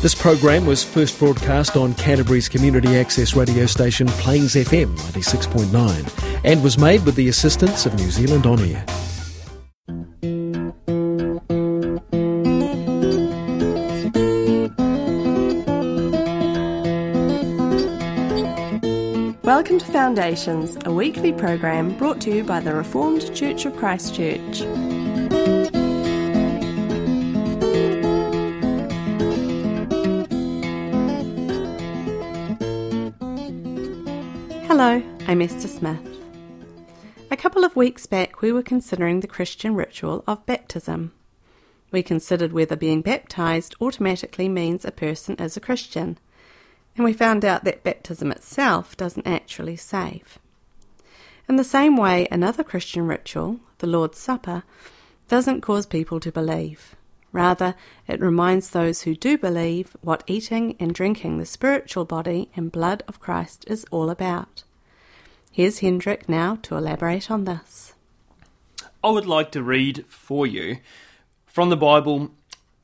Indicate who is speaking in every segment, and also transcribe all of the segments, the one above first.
Speaker 1: This program was first broadcast on Canterbury's community access radio station Plains FM 96.9 and was made with the assistance of New Zealand On Air.
Speaker 2: Welcome to Foundations, a weekly program brought to you by the Reformed Church of Christchurch. Hello, I'm Esther Smith. A couple of weeks back, we were considering the Christian ritual of baptism. We considered whether being baptized automatically means a person is a Christian, and we found out that baptism itself doesn't actually save. In the same way, another Christian ritual, the Lord's Supper, doesn't cause people to believe. Rather, it reminds those who do believe what eating and drinking the spiritual body and blood of Christ is all about. Here's Hendrik now to elaborate on this.
Speaker 3: I would like to read for you from the Bible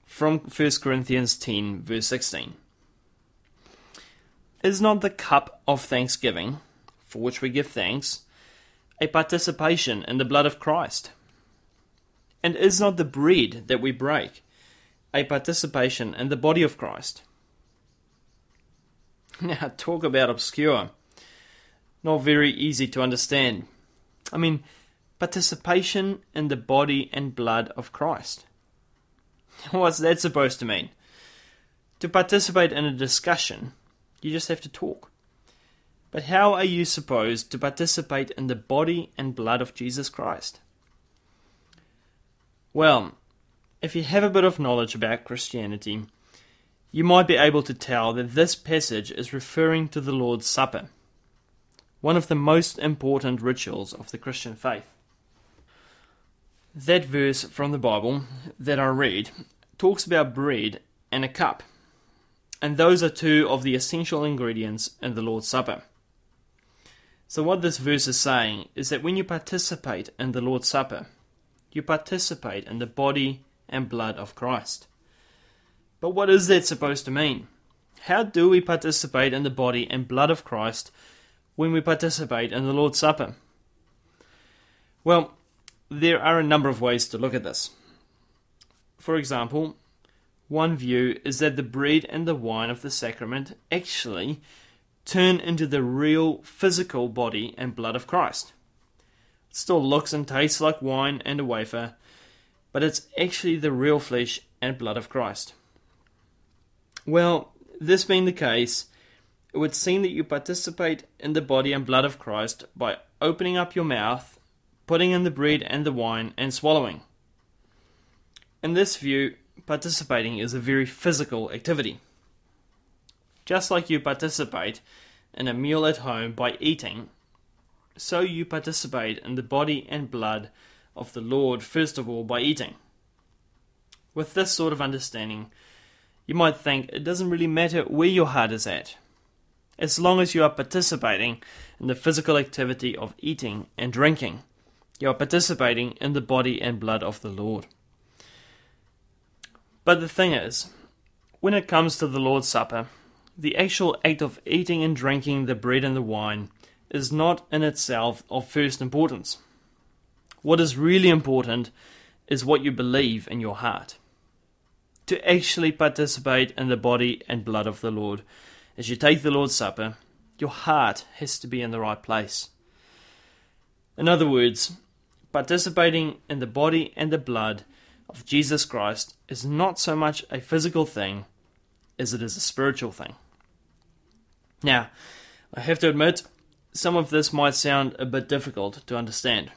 Speaker 3: from 1 Corinthians 10, verse 16. Is not the cup of thanksgiving, for which we give thanks, a participation in the blood of Christ? And is not the bread that we break a participation in the body of Christ? Now, talk about obscure. Not very easy to understand. I mean, participation in the body and blood of Christ. What's that supposed to mean? To participate in a discussion, you just have to talk. But how are you supposed to participate in the body and blood of Jesus Christ? Well, if you have a bit of knowledge about Christianity, you might be able to tell that this passage is referring to the Lord's Supper, one of the most important rituals of the Christian faith. That verse from the Bible that I read talks about bread and a cup, and those are two of the essential ingredients in the Lord's Supper. So, what this verse is saying is that when you participate in the Lord's Supper, you participate in the body and blood of Christ. But what is that supposed to mean? How do we participate in the body and blood of Christ when we participate in the Lord's Supper? Well, there are a number of ways to look at this. For example, one view is that the bread and the wine of the sacrament actually turn into the real physical body and blood of Christ. It still looks and tastes like wine and a wafer, but it's actually the real flesh and blood of Christ. Well, this being the case, it would seem that you participate in the body and blood of Christ by opening up your mouth, putting in the bread and the wine, and swallowing. In this view, participating is a very physical activity. Just like you participate in a meal at home by eating, so you participate in the body and blood of the Lord first of all by eating. With this sort of understanding, you might think it doesn't really matter where your heart is at, as long as you are participating in the physical activity of eating and drinking. You are participating in the body and blood of the Lord. But the thing is, when it comes to the Lord's Supper, the actual act of eating and drinking the bread and the wine is not in itself of first importance. What is really important is what you believe in your heart. To actually participate in the body and blood of the Lord, as you take the Lord's Supper, your heart has to be in the right place. In other words, participating in the body and the blood of Jesus Christ is not so much a physical thing as it is a spiritual thing. Now, I have to admit, some of this might sound a bit difficult to understand.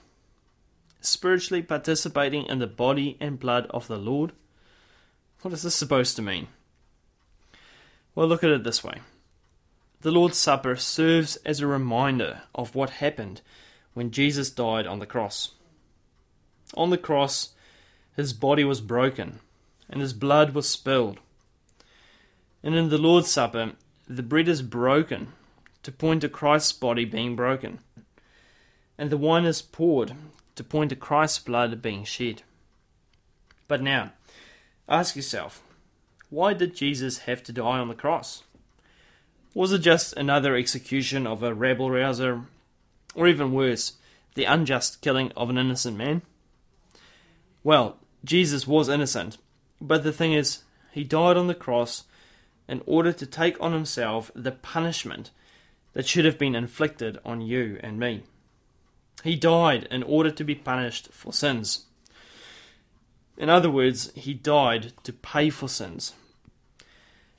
Speaker 3: Spiritually participating in the body and blood of the Lord? What is this supposed to mean? Well, look at it this way the Lord's Supper serves as a reminder of what happened when Jesus died on the cross. On the cross, his body was broken and his blood was spilled. And in the Lord's Supper, the bread is broken to point to Christ's body being broken, and the wine is poured to point to Christ's blood being shed. But now, ask yourself Why did Jesus have to die on the cross? Was it just another execution of a rabble rouser? Or even worse, the unjust killing of an innocent man? Well, Jesus was innocent, but the thing is, he died on the cross in order to take on himself the punishment that should have been inflicted on you and me. He died in order to be punished for sins. In other words, he died to pay for sins.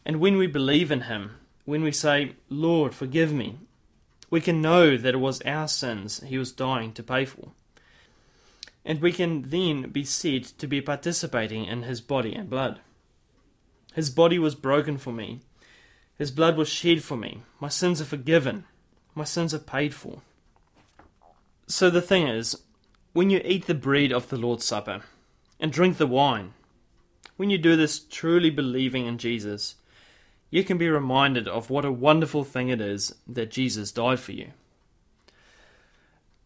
Speaker 3: And when we believe in him, when we say, Lord, forgive me, we can know that it was our sins he was dying to pay for. And we can then be said to be participating in his body and blood. His body was broken for me. His blood was shed for me. My sins are forgiven. My sins are paid for. So the thing is, when you eat the bread of the Lord's Supper and drink the wine, when you do this truly believing in Jesus, you can be reminded of what a wonderful thing it is that Jesus died for you.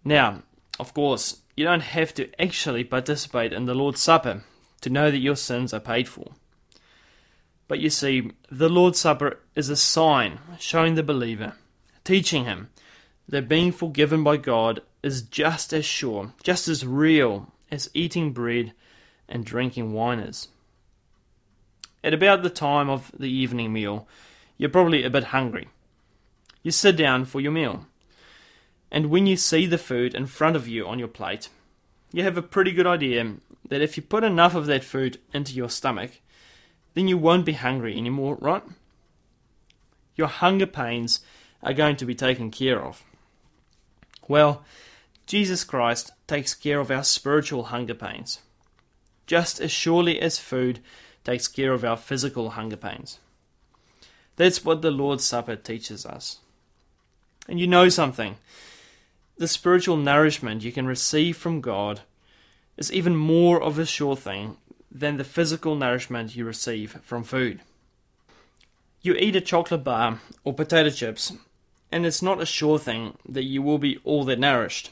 Speaker 3: Now, of course, you don't have to actually participate in the Lord's Supper to know that your sins are paid for. But you see, the Lord's Supper is a sign showing the believer, teaching him that being forgiven by God is just as sure, just as real as eating bread and drinking wine is. At about the time of the evening meal, you're probably a bit hungry. You sit down for your meal. And when you see the food in front of you on your plate, you have a pretty good idea that if you put enough of that food into your stomach, then you won't be hungry anymore, right? Your hunger pains are going to be taken care of. Well, Jesus Christ takes care of our spiritual hunger pains. Just as surely as food takes care of our physical hunger pains. That's what the Lord's Supper teaches us. And you know something. The spiritual nourishment you can receive from God is even more of a sure thing than the physical nourishment you receive from food. You eat a chocolate bar or potato chips, and it's not a sure thing that you will be all that nourished.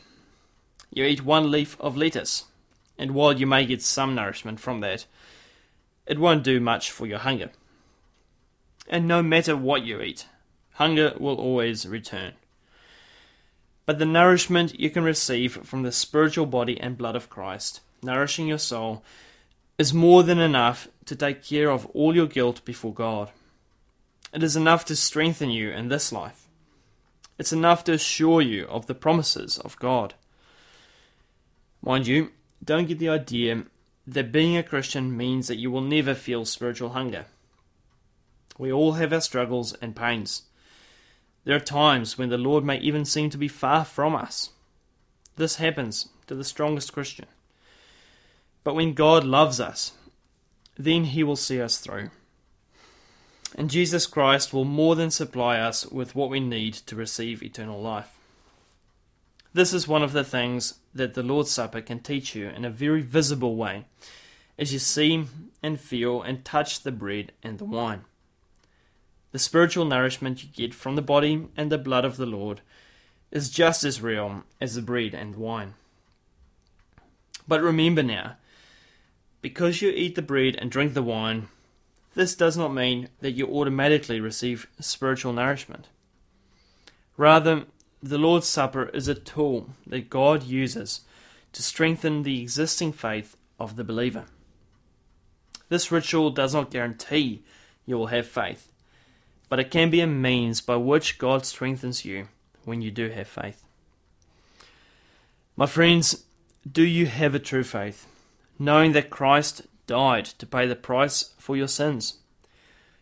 Speaker 3: You eat one leaf of lettuce, and while you may get some nourishment from that, it won't do much for your hunger. And no matter what you eat, hunger will always return. But the nourishment you can receive from the spiritual body and blood of Christ, nourishing your soul, is more than enough to take care of all your guilt before God. It is enough to strengthen you in this life. It's enough to assure you of the promises of God. Mind you, don't get the idea that being a Christian means that you will never feel spiritual hunger. We all have our struggles and pains. There are times when the Lord may even seem to be far from us. This happens to the strongest Christian. But when God loves us, then He will see us through. And Jesus Christ will more than supply us with what we need to receive eternal life. This is one of the things that the Lord's Supper can teach you in a very visible way as you see and feel and touch the bread and the wine. The spiritual nourishment you get from the body and the blood of the Lord is just as real as the bread and wine. But remember now, because you eat the bread and drink the wine, this does not mean that you automatically receive spiritual nourishment. Rather, the Lord's Supper is a tool that God uses to strengthen the existing faith of the believer. This ritual does not guarantee you will have faith, but it can be a means by which God strengthens you when you do have faith. My friends, do you have a true faith, knowing that Christ died to pay the price for your sins?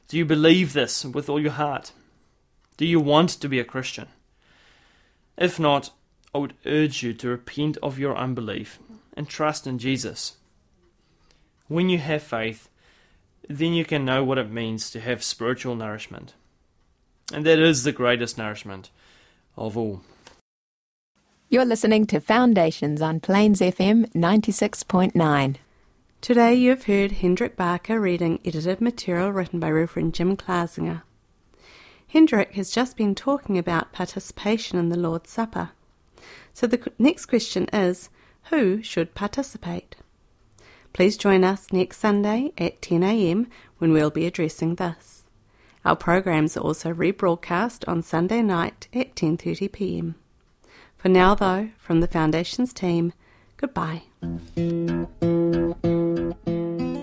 Speaker 3: Do you believe this with all your heart? Do you want to be a Christian? If not, I would urge you to repent of your unbelief and trust in Jesus. When you have faith, then you can know what it means to have spiritual nourishment. And that is the greatest nourishment of all.
Speaker 4: You're listening to Foundations on Plains FM 96.9.
Speaker 2: Today you have heard Hendrik Barker reading edited material written by Reverend Jim Klasinger. Hendrik has just been talking about participation in the Lord's Supper. So the next question is who should participate? Please join us next Sunday at 10am when we'll be addressing this. Our programs are also rebroadcast on Sunday night at 10.30pm. For now, though, from the Foundations team, goodbye.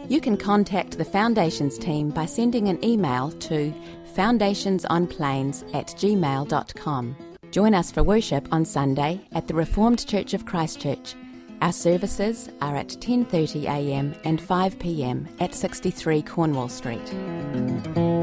Speaker 5: You can contact the Foundations team by sending an email to foundationsonplains at gmail.com. Join us for worship on Sunday at the Reformed Church of Christchurch. Our services are at 10:30 a.m. and 5 p.m. at 63 Cornwall Street.